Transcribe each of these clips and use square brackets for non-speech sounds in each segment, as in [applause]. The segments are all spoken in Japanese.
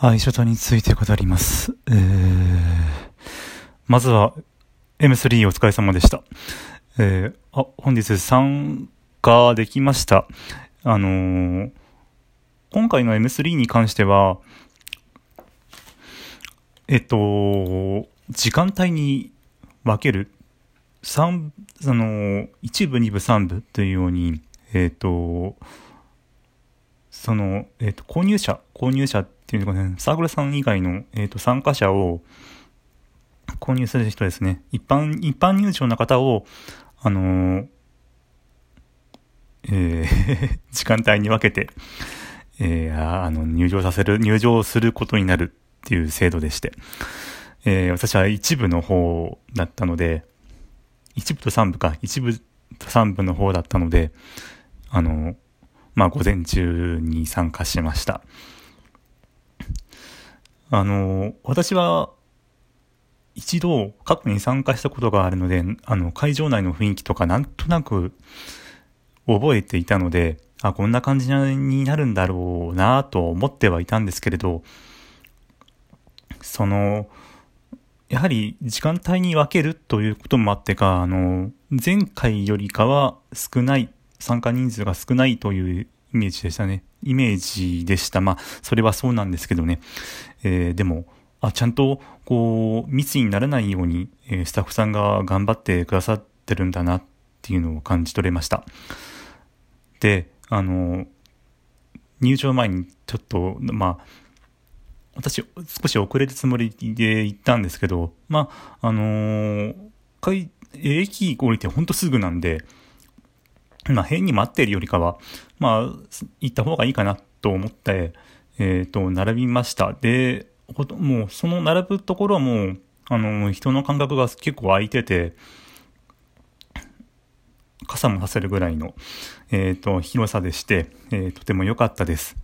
愛書について語ります。えー、まずは M3 お疲れ様でした。えー、あ、本日参加できました。あのー、今回の M3 に関しては、えっと、時間帯に分ける、三、その、一部、二部、三部というように、えっと、その、えっと、購入者、購入者ってっていうかね、サークルさん以外の、えっ、ー、と、参加者を購入する人ですね。一般、一般入場の方を、あのー、えー、[laughs] 時間帯に分けて、えー、あの、入場させる、入場することになるっていう制度でして、えー、私は一部の方だったので、一部と三部か、一部と三部の方だったので、あの、まあ、午前中に参加しました。あの、私は、一度過去に参加したことがあるので、あの、会場内の雰囲気とかなんとなく覚えていたので、あ、こんな感じになるんだろうなと思ってはいたんですけれど、その、やはり時間帯に分けるということもあってか、あの、前回よりかは少ない、参加人数が少ないというイメージでしたね。イメージでした。まあ、それはそうなんですけどね。えー、でも、あ、ちゃんと、こう、密にならないように、えー、スタッフさんが頑張ってくださってるんだなっていうのを感じ取れました。で、あの、入場前にちょっと、まあ、私、少し遅れるつもりで行ったんですけど、まあ、あのー、駅降りてほんとすぐなんで、まあ、変に待ってるよりかは、まあ、行った方がいいかなと思って、えっ、ー、と、並びました。で、もう、その並ぶところはもう、あの、人の感覚が結構空いてて、傘もさせるぐらいの、えっ、ー、と、広さでして、えー、とても良かったです。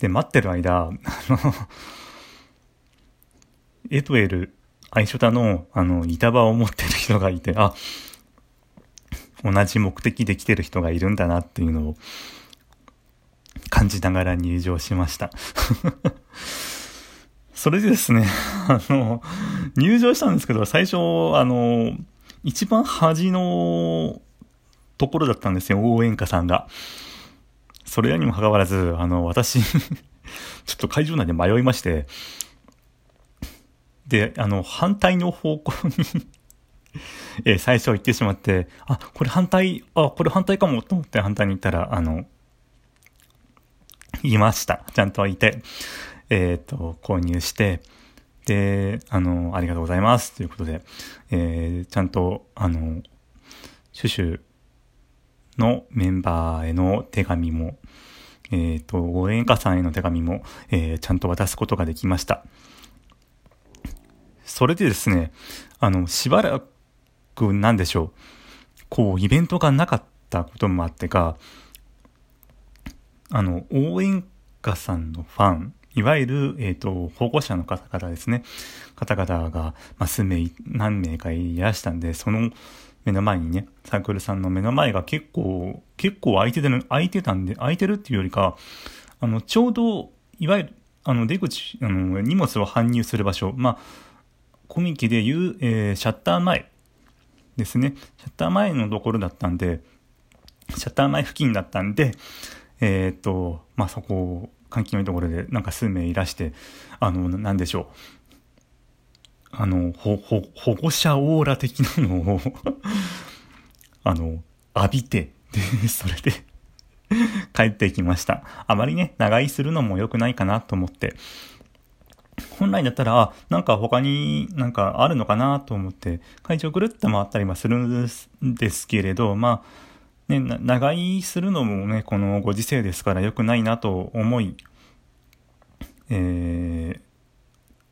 で、待ってる間、あの、エトエル、アイショタの、あの、板場を持ってる人がいて、あ、同じ目的で来てる人がいるんだなっていうのを感じながら入場しました [laughs] それでですね、[laughs] あの、入場したんですけど、最初、あの、一番端のところだったんですよ、応援歌さんが。それにもかかわらず、あの、私 [laughs] ちょっと会場内で迷いまして、で、あの、反対の方向にえー、最初行ってしまって、あ、これ反対、あ、これ反対かもと思って反対に行ったら、あの、いました。ちゃんといて、えっ、ー、と、購入して、で、あの、ありがとうございますということで、えー、ちゃんと、あの、シュシュのメンバーへの手紙も、えっ、ー、と、応援歌さんへの手紙も、えー、ちゃんと渡すことができました。それでですね、あの、しばらく、なんでしょう、こう、イベントがなかったこともあってか、あの、応援歌さんのファン、いわゆる、えっ、ー、と、保護者の方々ですね。方々が、まあ、数名、何名かいらしたんで、その目の前にね、サークルさんの目の前が結構、結構空いてて、空いてたんで、空いてるっていうよりか、あの、ちょうど、いわゆる、あの、出口、あの、荷物を搬入する場所、まあ、コミケでいう、えー、シャッター前ですね。シャッター前のところだったんで、シャッター前付近だったんで、えー、っと、まあ、そこ、換気のいいところでなんか数名いらして、あの、なんでしょう。あの、ほ、ほ、保護者オーラ的なのを [laughs] あの、浴びて、で、それで帰ってきました。あまりね、長居するのも良くないかなと思って、本来だったら、あなんか他になんかあるのかなと思って、会場ぐるっと回ったりはするんですけれど、まあ、ね、長居するのもね、このご時世ですから良くないなと思い、えー、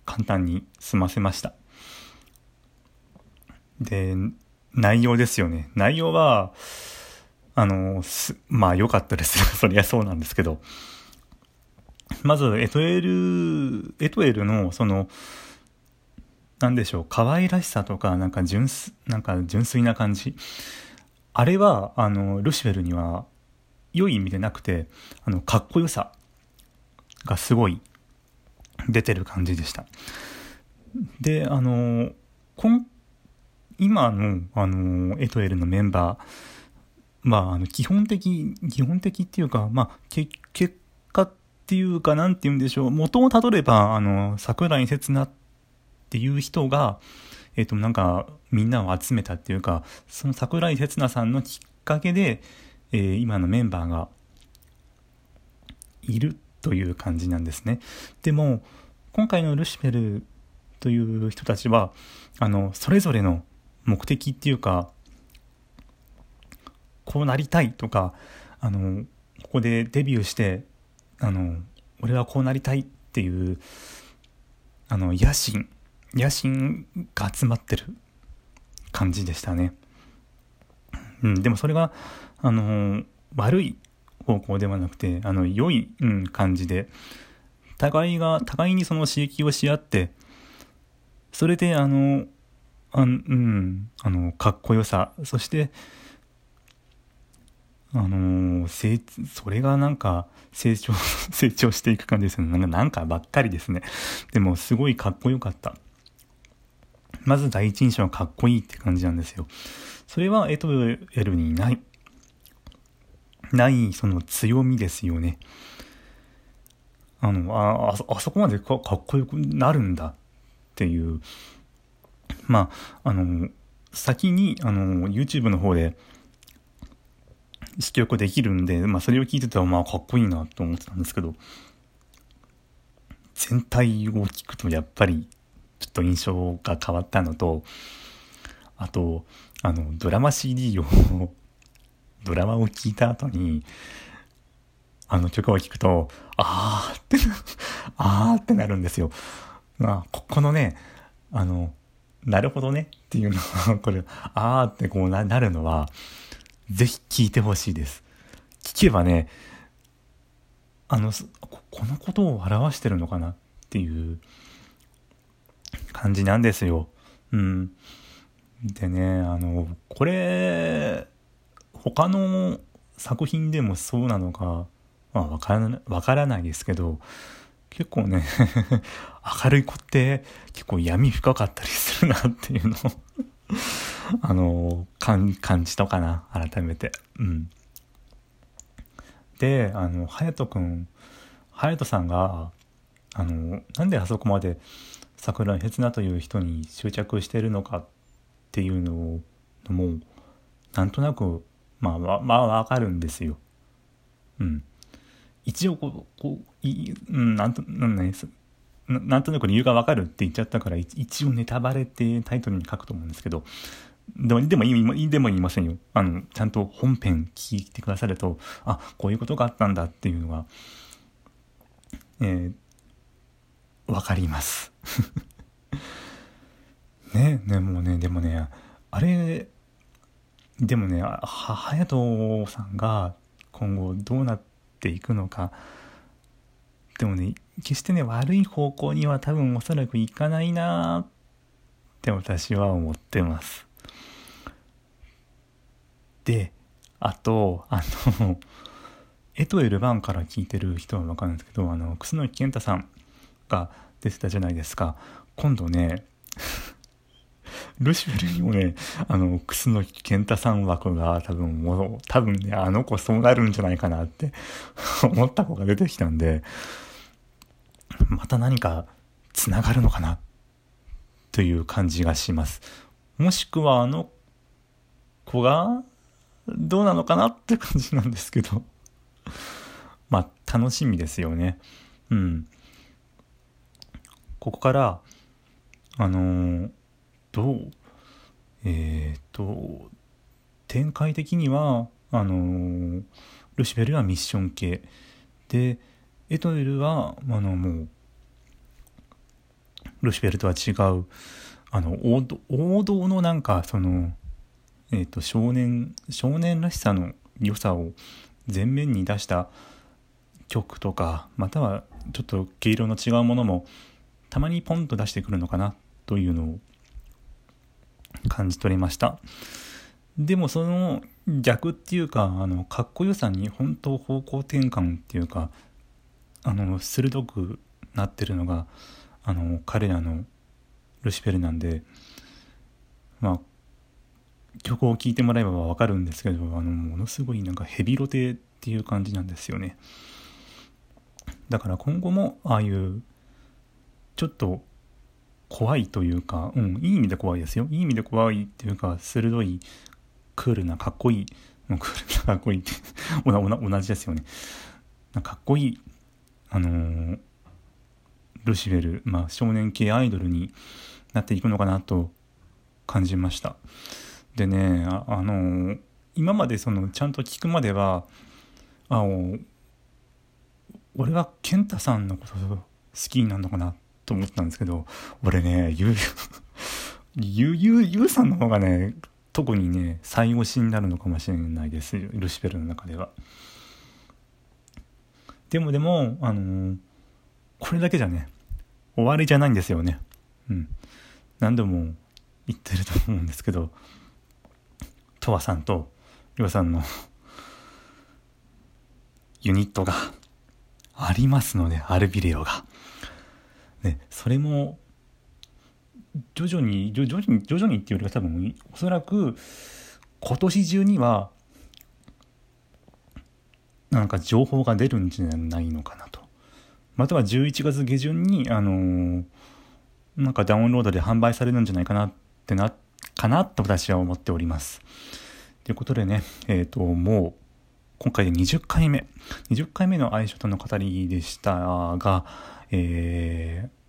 簡単に済ませました。で、内容ですよね。内容は、あの、まあ良かったです。[laughs] そりゃそうなんですけど、まず、エトエル、エトエルの、その、なんでしょう、可愛らしさとか、なんか純粋、なんか純粋な感じ。あれは、あの、ルシフェルには、良い意味でなくて、あの、かっこよさ。がすごい出てる感じでした。で、あの、今の、あの、エトエルのメンバー、まあ、あの、基本的、基本的っていうか、まあ、け結果っていうか、なんて言うんでしょう、元をたどれば、あの、桜井刹那っていう人が、えっ、と、なんか、みんなを集めたっていうか、その桜井刹那さんのきっかけで、えー、今のメンバーがいるという感じなんですね。でも、今回のルシフェルという人たちは、あの、それぞれの目的っていうか、こうなりたいとか、あの、ここでデビューして、あの、俺はこうなりたいっていう、あの、野心、野心が集まってる感じでしたね。うん、でもそれが、あの、悪い方向ではなくて、あの、良い、うん、感じで、互いが、互いにその刺激をし合って、それで、あの、あうん、あの、かっこよさ、そして、あの成、それがなんか、成長、[laughs] 成長していく感じですよね。なんか、なんかばっかりですね。でも、すごいかっこよかった。まず第一印象はかっこいいって感じなんですよ。それはエトエルにない、ないその強みですよね。あの、あ、あそこまでかかっこよくなるんだっていう。まあ、あの、先に、あの、YouTube の方で、試曲できるんで、まあ、それを聞いてたら、まあ、かっこいいなと思ってたんですけど、全体を聞くと、やっぱり、ちょっと印象が変わったのと、あと、あの、ドラマ CD を [laughs] ドラマを聴いた後に、あの曲を聴くと、あーって、[laughs] あーってなるんですよ。まあ、ここのね、あの、なるほどねっていうのは、これ、あーってこうなるのは、ぜひ聴いてほしいです。聞けばね、あの、このことを表してるのかなっていう感じなんですよ。うん。でね、あの、これ、他の作品でもそうなのか、まあわからわからないですけど、結構ね [laughs] 明るい子って結構闇深かったりするなっていうのを [laughs] あのかん、感じたかな、改めて。うん。で、あの、隼人くん、隼人さんが、あの、なんであそこまで桜井刹那という人に執着してるのかっていうのをも、なんとなく、まあ、まあ、わかるんですよ。うん。一応こう、こう、いうん、なんと、なんね、なんとなく理由がわかるって言っちゃったから、一応ネタバレってタイトルに書くと思うんですけど、でも、でも言い、でも言いませんよ。あの、ちゃんと本編聞いてくださると、あ、こういうことがあったんだっていうのが、えー、わかります。[laughs] ね、ね、もうね、でもね、あれ、でもね、は、隼人さんが今後どうなっていくのか、でもね、決してね、悪い方向には多分おそらくいかないなって私は思ってます。で、あと、あの、エ [laughs] トエルバンから聞いてる人はわかるんですけど、あの、楠木健太さんが出てたじゃないですか。今度ね、[laughs] ルシフェルにもね、あの、楠木健太さん枠が多分もう、多分ね、あの子そうなるんじゃないかなって [laughs] 思った子が出てきたんで、また何か繋がるのかなという感じがします。もしくはあの子がどうなのかなって感じなんですけど [laughs] まあ、楽しみですよね。うん。ここから、あのー、どう、えっ、ー、と、展開的には、あのー、ルシフェルはミッション系。で、エトエルは、あの、もう、ルシフェルとは違う、あの、王道王道のなんか、その、え、ー、と、少年、少年らしさの良さを前面に出した曲とか、またはちょっと毛色の違うものも、たまにポンと出してくるのかな、というのを感じ取りました。でもその逆っていうか、あの、かっこよさに本当方向転換っていうか、あの鋭くなってるのがあの彼らのルシフェルなんでまあ曲を聴いてもらえば分かるんですけどあのものすごいなんかヘビロテっていう感じなんですよね。だから今後もああいうちょっと怖いというか、うん、いい意味で怖いですよ。いい意味で怖いっていうか鋭いクールなかっこいい。もう [laughs] クールなかっこいいって同じですよね。かっこいい。あのー、ルシフェル、まあ、少年系アイドルになっていくのかなと感じました。でねあ、あのー、今までそのちゃんと聞くまではあの俺は健太さんのこと好きになるのかなと思ったんですけど俺ねゆうゆうゆうゆうさんの方がね特にね最後死になるのかもしれないですルシフェルの中では。でもでも、あのー、これだけじゃね、終わりじゃないんですよね。うん。何度も言ってると思うんですけど、とわさんとりょうさんのユニットがありますので、アルビレオが。ね、それも、徐々に、徐々に、徐々にっていうよりは多分、おそらく、今年中には、なんか情報が出るんじゃないのかなと。または11月下旬に、あのー、なんかダウンロードで販売されるんじゃないかなってなっ、かなと私は思っております。ということでね、えっ、ー、と、もう、今回で20回目、20回目の愛書との語りでしたが、えー、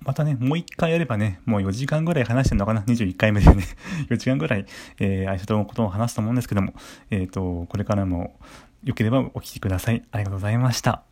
またね、もう一回やればね、もう4時間ぐらい話してるのかな ?21 回目でね、[laughs] 4時間ぐらい、えー、愛書とのことを話すと思うんですけども、えっ、ー、と、これからも良ければお聴きください。ありがとうございました。